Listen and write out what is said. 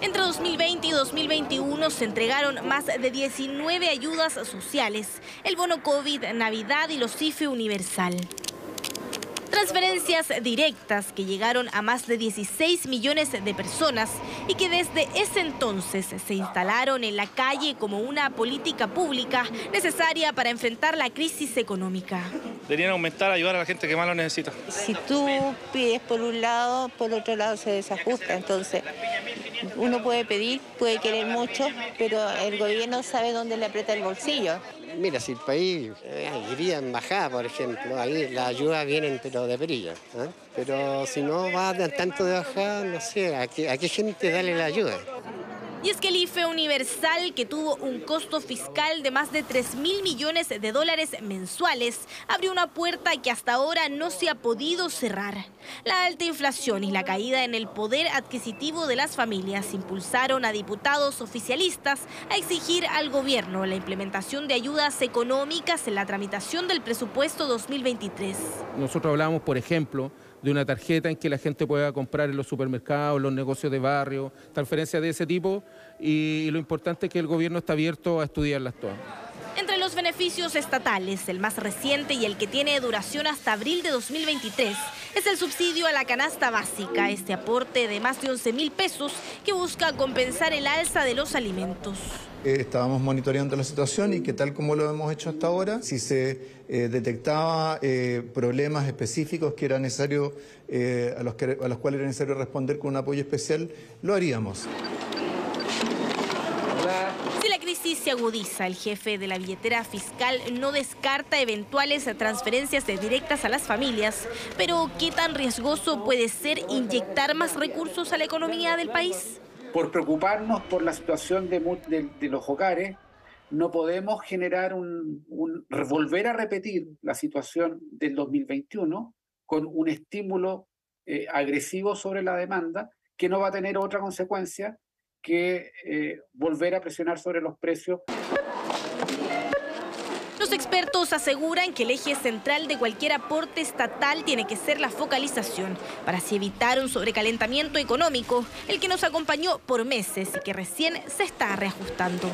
Entre 2020 y 2021 se entregaron más de 19 ayudas sociales, el bono COVID Navidad y los IFE Universal. Transferencias directas que llegaron a más de 16 millones de personas y que desde ese entonces se instalaron en la calle como una política pública necesaria para enfrentar la crisis económica. Deberían aumentar, ayudar a la gente que más lo necesita. Si tú pides por un lado, por otro lado se desajusta. Entonces, uno puede pedir, puede querer mucho, pero el gobierno sabe dónde le aprieta el bolsillo. Mira, si el país eh, iría en bajada, por ejemplo, ahí la ayuda viene pero de perilla. ¿eh? Pero si no va tanto de bajada, no sé, ¿a qué, a qué gente darle la ayuda? Y es que el IFE universal, que tuvo un costo fiscal de más de 3 mil millones de dólares mensuales, abrió una puerta que hasta ahora no se ha podido cerrar. La alta inflación y la caída en el poder adquisitivo de las familias impulsaron a diputados oficialistas a exigir al gobierno la implementación de ayudas económicas en la tramitación del presupuesto 2023. Nosotros hablamos, por ejemplo, de una tarjeta en que la gente pueda comprar en los supermercados, los negocios de barrio, transferencias de ese tipo y lo importante es que el gobierno está abierto a estudiarlas todas. Beneficios estatales, el más reciente y el que tiene duración hasta abril de 2023 es el subsidio a la canasta básica, este aporte de más de 11 mil pesos que busca compensar el alza de los alimentos. Eh, estábamos monitoreando la situación y que tal como lo hemos hecho hasta ahora, si se eh, detectaba eh, problemas específicos que era necesario, a, los que, a los cuales era necesario responder con un apoyo especial, lo haríamos. Si la crisis se agudiza, el jefe de la billetera fiscal no descarta eventuales transferencias directas a las familias. Pero, ¿qué tan riesgoso puede ser inyectar más recursos a la economía del país? Por preocuparnos por la situación de, los hogares, no podemos generar un, volver a repetir la situación del 2021 con un estímulo eh, agresivo sobre la demanda que no va a tener otra consecuencia que eh, volver a presionar sobre los precios. Los expertos aseguran que el eje central de cualquier aporte estatal tiene que ser la focalización, para así evitar un sobrecalentamiento económico, el que nos acompañó por meses y que recién se está reajustando.